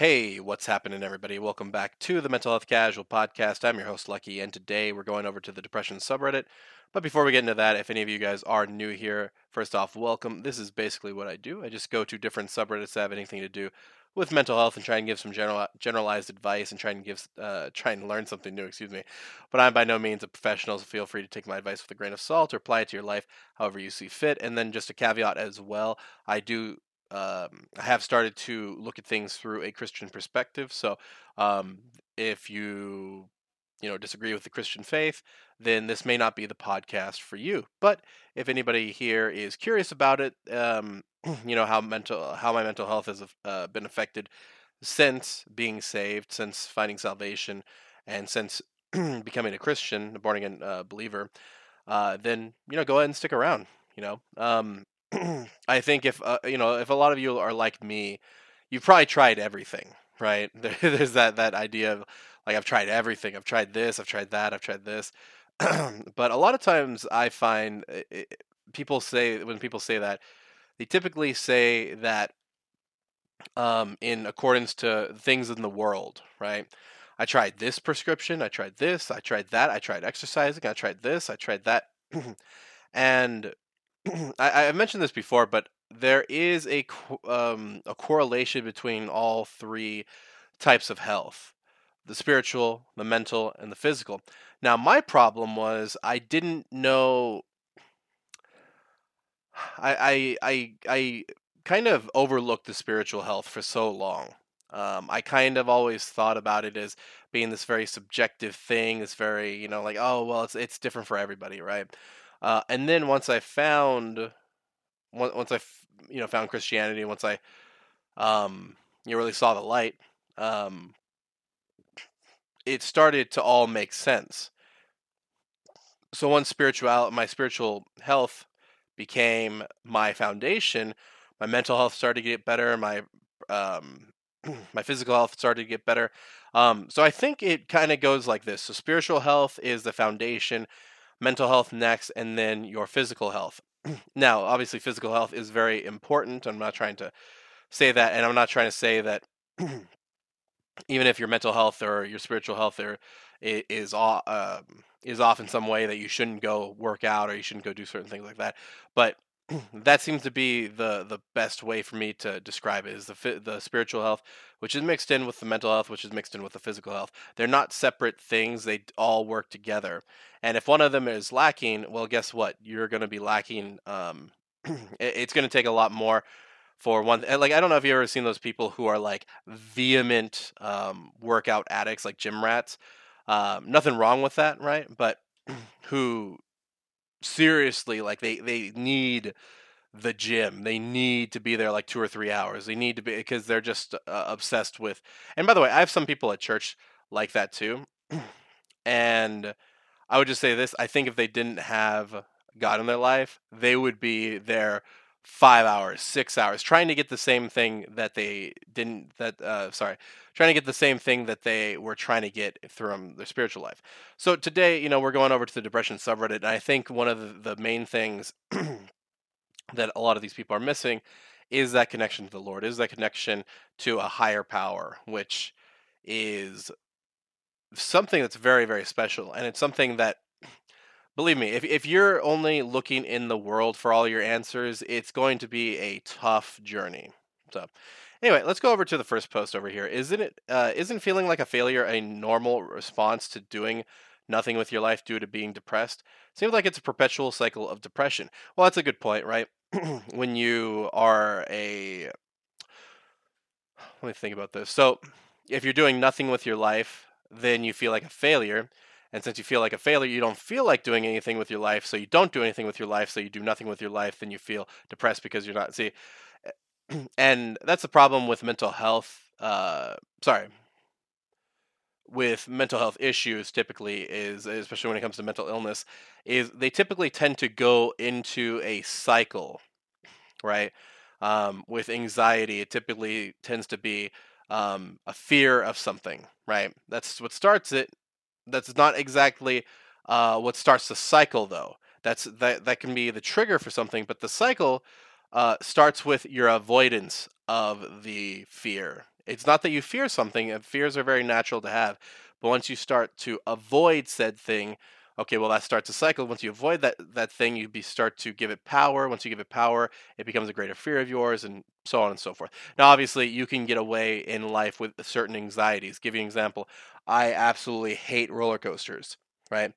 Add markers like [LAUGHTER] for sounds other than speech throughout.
Hey, what's happening, everybody? Welcome back to the Mental Health Casual Podcast. I'm your host, Lucky, and today we're going over to the depression subreddit. But before we get into that, if any of you guys are new here, first off, welcome. This is basically what I do. I just go to different subreddits that have anything to do with mental health and try and give some general generalized advice and try and give uh, try and learn something new. Excuse me, but I'm by no means a professional, so feel free to take my advice with a grain of salt or apply it to your life however you see fit. And then just a caveat as well, I do um, I have started to look at things through a Christian perspective. So, um, if you you know disagree with the Christian faith, then this may not be the podcast for you. But if anybody here is curious about it, um, [CLEARS THROAT] you know how mental how my mental health has uh, been affected since being saved, since finding salvation, and since [CLEARS THROAT] becoming a Christian, a born again uh, believer, uh, then you know go ahead and stick around. You know, um, [CLEARS THROAT] I think if uh, you know if a lot of you are like me, you've probably tried everything, right? [LAUGHS] There's that that idea of like I've tried everything. I've tried this. I've tried that. I've tried this. [CLEARS THROAT] but a lot of times I find it, eh, eh, people say when people say that they typically say that um, in accordance to things in the world, right? I tried this prescription. I tried this. I tried that. I tried exercising. I tried this. I tried that. [CLEARS THROAT] and [CLEARS THROAT] I, I mentioned this before, but there is a um, a correlation between all three types of health: the spiritual, the mental, and the physical. Now, my problem was I didn't know. I I I, I kind of overlooked the spiritual health for so long. Um, I kind of always thought about it as being this very subjective thing. This very, you know, like oh well, it's it's different for everybody, right? Uh, and then once I found, once I you know found Christianity, once I um, you really saw the light, um, it started to all make sense. So once spiritual, my spiritual health became my foundation, my mental health started to get better. My um, [CLEARS THROAT] my physical health started to get better. Um, so I think it kind of goes like this. So spiritual health is the foundation mental health next, and then your physical health. [CLEARS THROAT] now, obviously, physical health is very important. I'm not trying to say that, and I'm not trying to say that [CLEARS THROAT] even if your mental health or your spiritual health is uh, is off in some way that you shouldn't go work out or you shouldn't go do certain things like that. But [CLEARS THROAT] that seems to be the the best way for me to describe it is the the spiritual health which is mixed in with the mental health which is mixed in with the physical health. They're not separate things they all work together. And if one of them is lacking well guess what? You're going to be lacking um, [CLEARS THROAT] it's going to take a lot more for one like i don't know if you've ever seen those people who are like vehement um, workout addicts like gym rats. Um, nothing wrong with that right? But [CLEARS THROAT] who seriously like they they need the gym. They need to be there like two or three hours. They need to be because they're just uh, obsessed with and by the way i have some people at church like that too [CLEARS THROAT] and i would just say this i think if they didn't have god in their life they would be there five hours, six hours, trying to get the same thing that they didn't. That uh, sorry, trying to get the same thing that they were trying to get from their spiritual life. So today, you know, we're going over to the depression subreddit, and I think one of the, the main things [CLEARS THROAT] that a lot of these people are missing is that connection to the Lord, is that connection to a higher power, which is something that's very, very special, and it's something that believe me, if if you're only looking in the world for all your answers, it's going to be a tough journey. So, anyway, let's go over to the first post over here. Isn't it uh, isn't feeling like a failure a normal response to doing nothing with your life due to being depressed? Seems like it's a perpetual cycle of depression. Well, that's a good point, right? [CLEARS THROAT] when you are a let me think about this. So, if you're doing nothing with your life, then you feel like a failure. And since you feel like a failure, you don't feel like doing anything with your life, so you don't do anything with your life, so you do nothing with your life, then you feel depressed because you're not. See, [CLEARS THROAT] and that's the problem with mental health. Uh, sorry, with mental health issues typically is especially when it comes to mental illness is they typically tend to go into a cycle right um, with anxiety it typically tends to be um, a fear of something right that's what starts it that's not exactly uh, what starts the cycle, though. That's that that can be the trigger for something, but the cycle uh, starts with your avoidance of the fear. It's not that you fear something, fears are very natural to have. But once you start to avoid said thing, okay, well that starts a cycle. Once you avoid that that thing, you be, start to give it power. Once you give it power, it becomes a greater fear of yours, and so on and so forth. Now, obviously, you can get away in life with certain anxieties. Give you an example. I absolutely hate roller coasters. Right,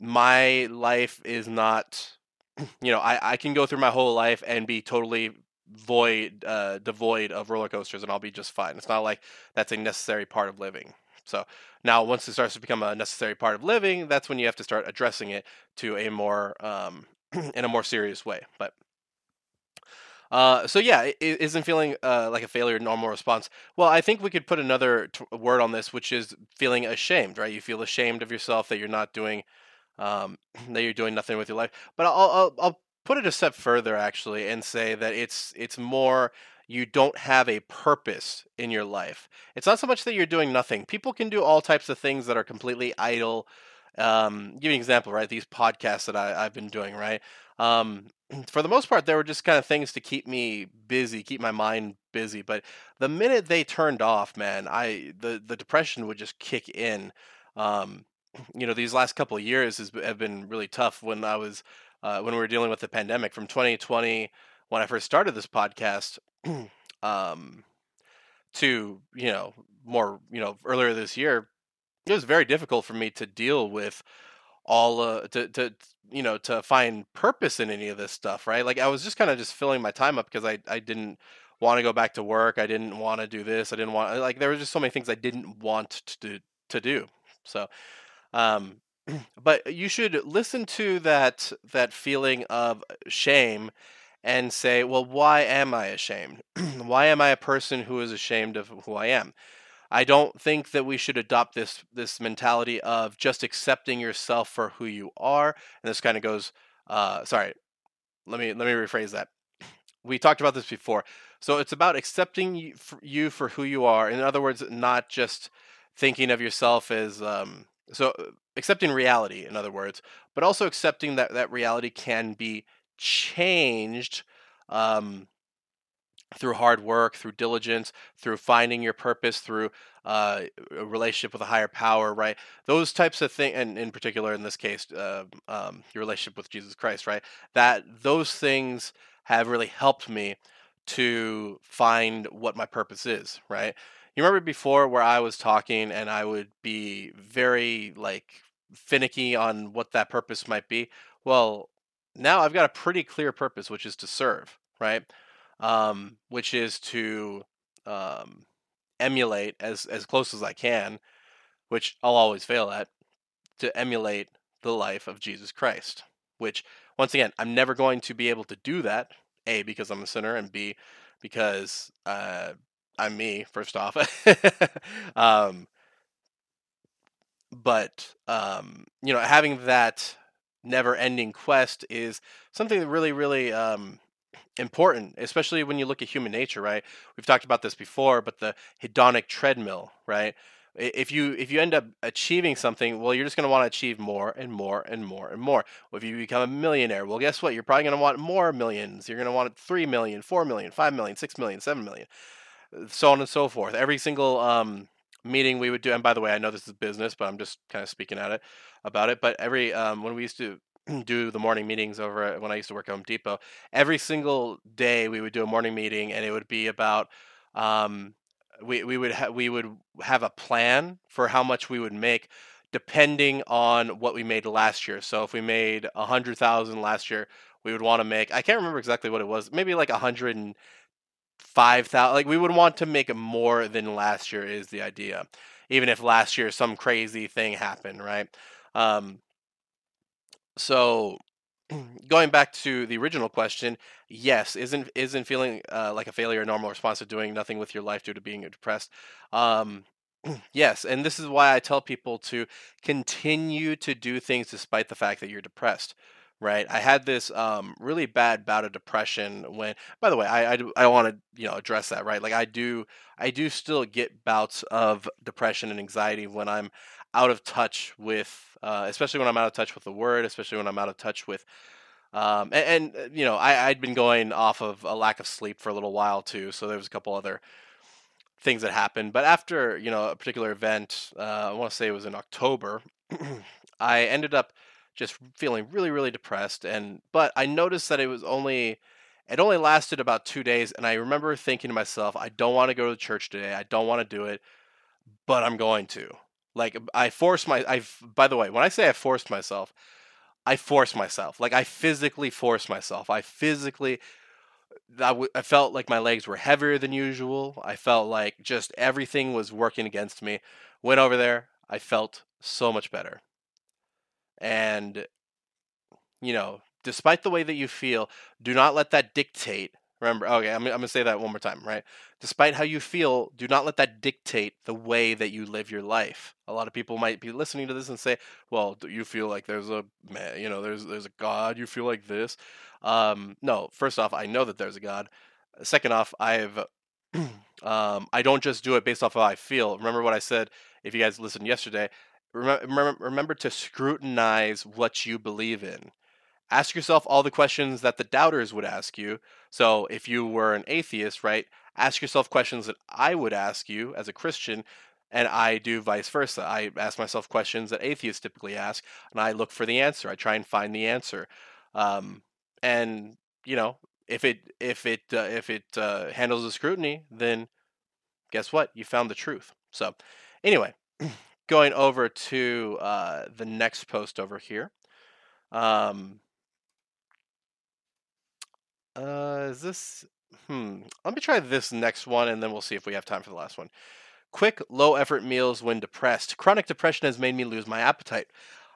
my life is not. [CLEARS THROAT] You know, I, I can go through my whole life and be totally void uh, devoid of roller coasters and I'll be just fine. It's not like that's a necessary part of living. So now, once it starts to become a necessary part of living, that's when you have to start addressing it to a more um, [CLEARS THROAT] in a more serious way. But uh, so yeah, isn't feeling uh, like a failure normal response. Well, I think we could put another t- word on this, which is feeling ashamed. Right? You feel ashamed of yourself that you're not doing um, [CLEARS THROAT] that you're doing nothing with your life. But I'll, I'll I'll put it a step further actually and say that it's it's more you don't have a purpose in your life. It's not so much that you're doing nothing. People can do all types of things that are completely idle. Um, give you an example, right? These podcasts that I, I've been doing, right? Um, [CLEARS THROAT] for the most part, they were just kind of things to keep me busy, keep my mind busy. But the minute they turned off, man, I the the depression would just kick in. Um, [CLEARS THROAT] you know, these last couple of years has, have been really tough. When I was uh, when we were dealing with the pandemic from 2020, when I first started this podcast, [CLEARS THROAT] um, to you know more you know earlier this year, it was very difficult for me to deal with all uh, to to you know to find purpose in any of this stuff, right? Like I was just kind of just filling my time up because I I didn't want to go back to work. I didn't want to do this. I didn't want like there were just so many things I didn't want to do, to do. So, um, [CLEARS THROAT] but you should listen to that that feeling of shame and say, well, why am I ashamed? [CLEARS THROAT] why am I a person who is ashamed of who I am? I don't think that we should adopt this this mentality of just accepting yourself for who you are. And this kind of goes, uh, sorry, let me let me rephrase that. We talked about this before. So it's about accepting you for, you for who you are. In other words, not just thinking of yourself as um, so uh, accepting reality. In other words, but also accepting that that reality can be changed um, through hard work, through diligence, through finding your purpose, through uh, a relationship with a higher power, right? Those types of things, and in particular in this case, uh, um, your relationship with Jesus Christ, right? That those things have really helped me to find what my purpose is, right? You remember before where I was talking and I would be very like finicky on what that purpose might be? Well, now I've got a pretty clear purpose, which is to serve, right? Um, which is to um, emulate as as close as I can, which I'll always fail at, to emulate the life of Jesus Christ. Which, once again, I'm never going to be able to do that. A because I'm a sinner, and B because uh, I'm me. First off, [LAUGHS] um, but um, you know, having that never-ending quest is something that really, really um, important, especially when you look at human nature, right? We've talked about this before, but the hedonic treadmill, right? If you if you end up achieving something, well, you're just going to want to achieve more and more and more and more. Well, if you become a millionaire, well, guess what? You're probably going to want more millions. You're going to want three million, four million, five million, six million, seven million, so on and so forth. Every single um, meeting we would do, and by the way, I know this is business, but I'm just kind of speaking at it about it. But every um, when we used to [CLEARS THROAT] do the morning meetings over at, when I used to work at Home Depot, every single day we would do a morning meeting, and it would be about um, we we would ha- we would have a plan for how much we would make depending on what we made last year. So if we made a hundred thousand last year, we would want to make I can't remember exactly what it was, maybe like a hundred and five thousand. Like we would want to make more than last year is the idea, even if last year some crazy thing happened, right? Um, so [CLEARS THROAT] going back to the original question, yes, isn't isn't feeling uh, like a failure a normal response to doing nothing with your life due to being depressed? Um, [CLEARS THROAT] yes, and this is why I tell people to continue to do things despite the fact that you're depressed right? I had this um, really bad bout of depression when. By the way, I I, I want to you know address that, right? Like I do I do still get bouts of depression and anxiety when I'm out of touch with, uh, especially when I'm out of touch with the word, especially when I'm out of touch with. Um, and, and uh, you know, I, I'd been going off of a lack of sleep for a little while too, so there was a couple other things that happened. But after you know a particular event, uh, I want to say it was in October, [CLEARS THROAT] I ended up just feeling really really depressed. And but I noticed that it was only it only lasted about two days, and I remember thinking to myself, I don't want to go to church today. I don't want to do it, but I'm going to. Like I forced my I by the way, when I say I forced myself, I forced myself. Like I physically forced myself. I physically I, w- I felt like my legs were heavier than usual. I felt like just everything was working against me. Went over there. I felt so much better. And, you know, despite the way that you feel, do not let that dictate. Remember, okay, I'm, I'm going to say that one more time, right? Despite how you feel, do not let that dictate the way that you live your life. A lot of people might be listening to this and say, "Well, do you feel like there's a man, you know, there's there's a God? You feel like this?" Um, no, first off, I know that there's a God. Second off, I've [CLEARS THROAT] um, I don't just do it based off how I feel. Remember what I said? If you guys listened yesterday, remember, remember to scrutinize what you believe in. Ask yourself all the questions that the doubters would ask you. So, if you were an atheist, right, ask yourself questions that I would ask you as a Christian, and I do vice versa. I ask myself questions that atheists typically ask, and I look for the answer. I try and find the answer. Um, and you know if it if it uh, if it uh, handles the scrutiny then guess what you found the truth so anyway [CLEARS THROAT] going over to uh, the next post over here um uh is this hmm let me try this next one and then we'll see if we have time for the last one quick low effort meals when depressed chronic depression has made me lose my appetite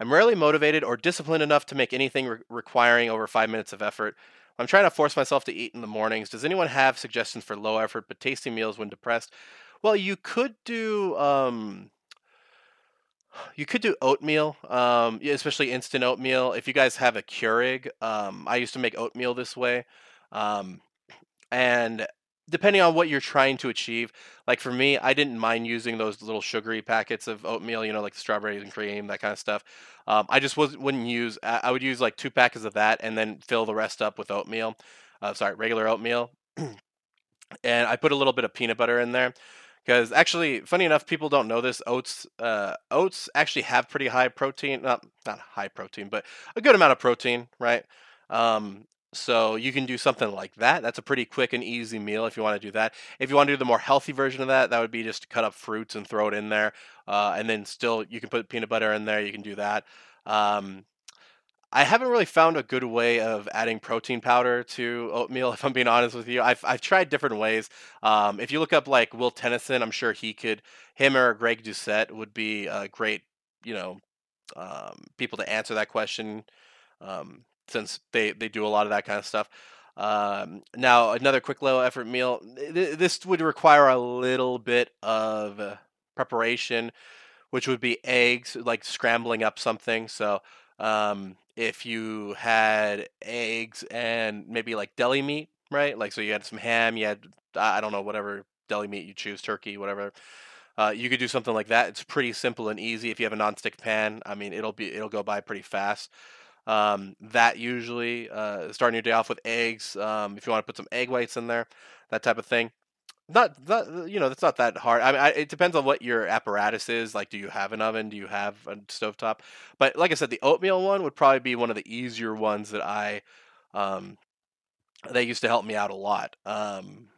I'm rarely motivated or disciplined enough to make anything re- requiring over five minutes of effort. I'm trying to force myself to eat in the mornings. Does anyone have suggestions for low effort but tasty meals when depressed? Well, you could do um, you could do oatmeal, um, especially instant oatmeal. If you guys have a Keurig, um, I used to make oatmeal this way, um, and depending on what you're trying to achieve. Like for me, I didn't mind using those little sugary packets of oatmeal, you know, like the strawberries and cream, that kind of stuff. Um, I just was wouldn't use. I would use like two packets of that and then fill the rest up with oatmeal. Uh, sorry, regular oatmeal. [CLEARS THROAT] and I put a little bit of peanut butter in there because actually, funny enough, people don't know this. Oats, uh, oats actually have pretty high protein. Not not high protein, but a good amount of protein, right? Um, so you can do something like that. That's a pretty quick and easy meal if you want to do that. If you want to do the more healthy version of that, that would be just to cut up fruits and throw it in there, uh, and then still you can put peanut butter in there. You can do that. Um, I haven't really found a good way of adding protein powder to oatmeal. [LAUGHS] If I'm being honest with you, I've I've tried different ways. Um, if you look up like Will Tennyson, I'm sure he could. Him or Greg Doucette would be a great, you know, um, people to answer that question. Um, since they they do a lot of that kind of stuff. Um, now, another quick low effort meal. This would require a little bit of uh, preparation, which would be eggs, like scrambling up something. So, um, if you had eggs and maybe like deli meat, right? Like, so you had some ham, you had I don't know whatever deli meat you choose, turkey, whatever. Uh, you could do something like that. It's pretty simple and easy. If you have a nonstick pan, I mean, it'll be it'll go by pretty fast. Um, that usually uh, starting your day off with eggs. Um, if you want to put some egg whites in there, that type of thing. Not, not you know, that's not that hard. I mean, I, it depends on what your apparatus is. Like, do you have an oven? Do you have a stovetop? But like I said, the oatmeal one would probably be one of the easier ones that I, um, they used to help me out a lot. Um,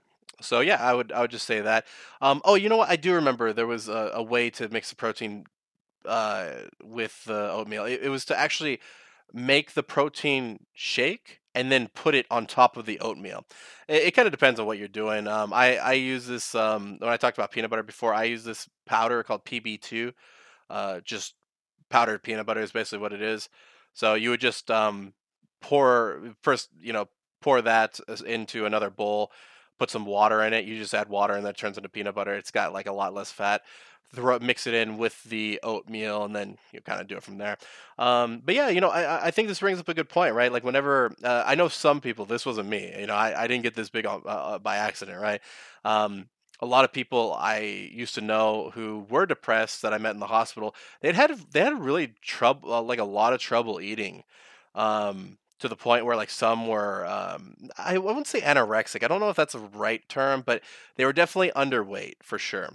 so yeah, I would I would just say that. Um, oh, you know what? I do remember there was a, a way to mix the protein uh, with the oatmeal. It, it was to actually make the protein shake and then put it on top of the oatmeal. It, it kind of depends on what you're doing. Um, I, I use this um, when I talked about peanut butter before. I use this powder called PB2. Uh, just powdered peanut butter is basically what it is. So you would just um, pour first, you know, pour that into another bowl, put some water in it. You just add water and that turns into peanut butter. It's got like a lot less fat throw mix it in with the oatmeal and then you kind of do it from there um, but yeah you know I, I think this brings up a good point right like whenever uh, i know some people this wasn't me you know i, I didn't get this big uh, uh, by accident right um, a lot of people i used to know who were depressed that i met in the hospital they'd had they had really trouble uh, like a lot of trouble eating um, to the point where like some were um, I wouldn't say anorexic. I don't know if that's the right term, but they were definitely underweight for sure.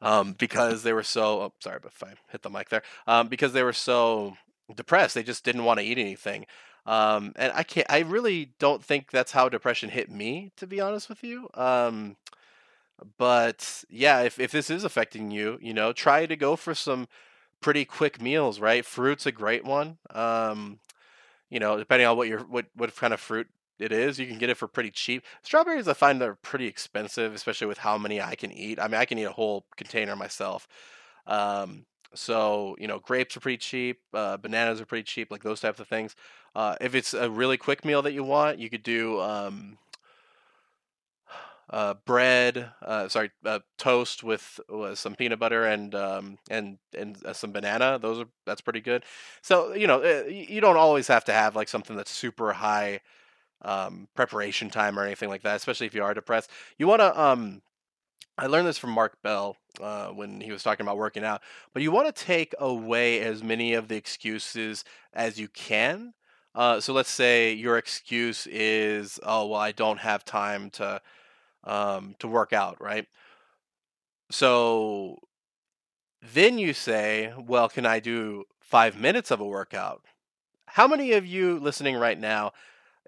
Um, because they were so oh, sorry, but if I hit the mic there, um, because they were so depressed, they just didn't want to eat anything. Um, and I can't. I really don't think that's how depression hit me, to be honest with you. Um, but yeah, if if this is affecting you, you know, try to go for some pretty quick meals, right? Fruit's a great one. Um, you know, depending on what your what what kind of fruit it is, you can get it for pretty cheap. Strawberries, I find they're pretty expensive, especially with how many I can eat. I mean, I can eat a whole container myself. Um, so you know, grapes are pretty cheap. Uh, bananas are pretty cheap, like those types of things. Uh, if it's a really quick meal that you want, you could do um, uh, bread, uh, sorry, uh, toast with, with some peanut butter and um, and and uh, some banana. Those are that's pretty good. So you know uh, you don't always have to have like something that's super high um, preparation time or anything like that. Especially if you are depressed, you want to. Um, I learned this from Mark Bell uh, when he was talking about working out. But you want to take away as many of the excuses as you can. Uh, so let's say your excuse is, oh well, I don't have time to um, to work out, right? So then you say, well, can I do five minutes of a workout? How many of you listening right now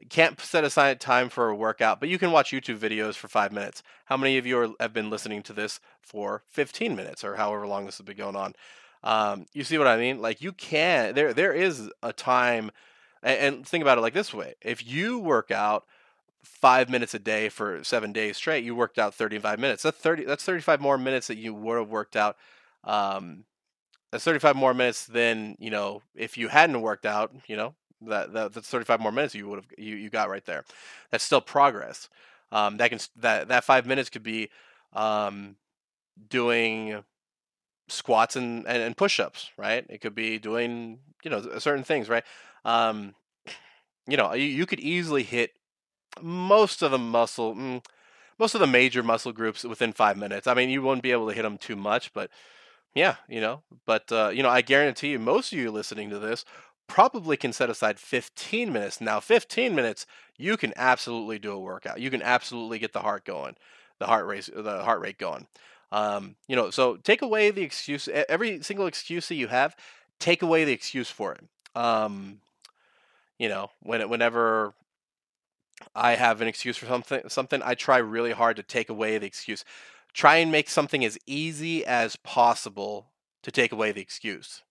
can't set aside time for a workout, but you can watch YouTube videos for five minutes? How many of you are, have been listening to this for 15 minutes or however long this has been going on? Um, you see what I mean? Like you can, there, there is a time, and, and think about it like this way: if you work out five minutes a day for seven days straight, you worked out 35 minutes. That's 30, that's 35 more minutes that you would have worked out. Um, that's 35 more minutes than, you know, if you hadn't worked out, you know, that, that that's 35 more minutes you would have, you, you got right there. That's still progress. Um, that can, that, that five minutes could be, um, doing squats and, and, and push-ups, right? It could be doing, you know, certain things, right? Um, you know, you, you could easily hit most of the muscle, mm, most of the major muscle groups within five minutes. I mean, you won't be able to hit them too much, but yeah, you know. But uh, you know, I guarantee you, most of you listening to this probably can set aside 15 minutes. Now, 15 minutes, you can absolutely do a workout. You can absolutely get the heart going, the heart rate, the heart rate going. Um, you know, so take away the excuse. Every single excuse that you have, take away the excuse for it. Um, you know, when it, whenever I have an excuse for something something, I try really hard to take away the excuse. Try and make something as easy as possible to take away the excuse.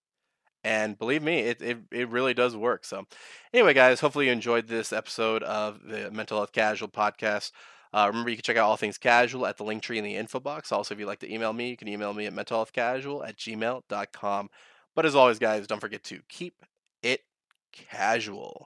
And believe me, it, it, it really does work. So, anyway, guys, hopefully you enjoyed this episode of the Mental Health Casual podcast. Uh, remember, you can check out all things casual at the link tree in the info box. Also, if you'd like to email me, you can email me at mentalhealthcasual at gmail.com. But as always, guys, don't forget to keep it casual.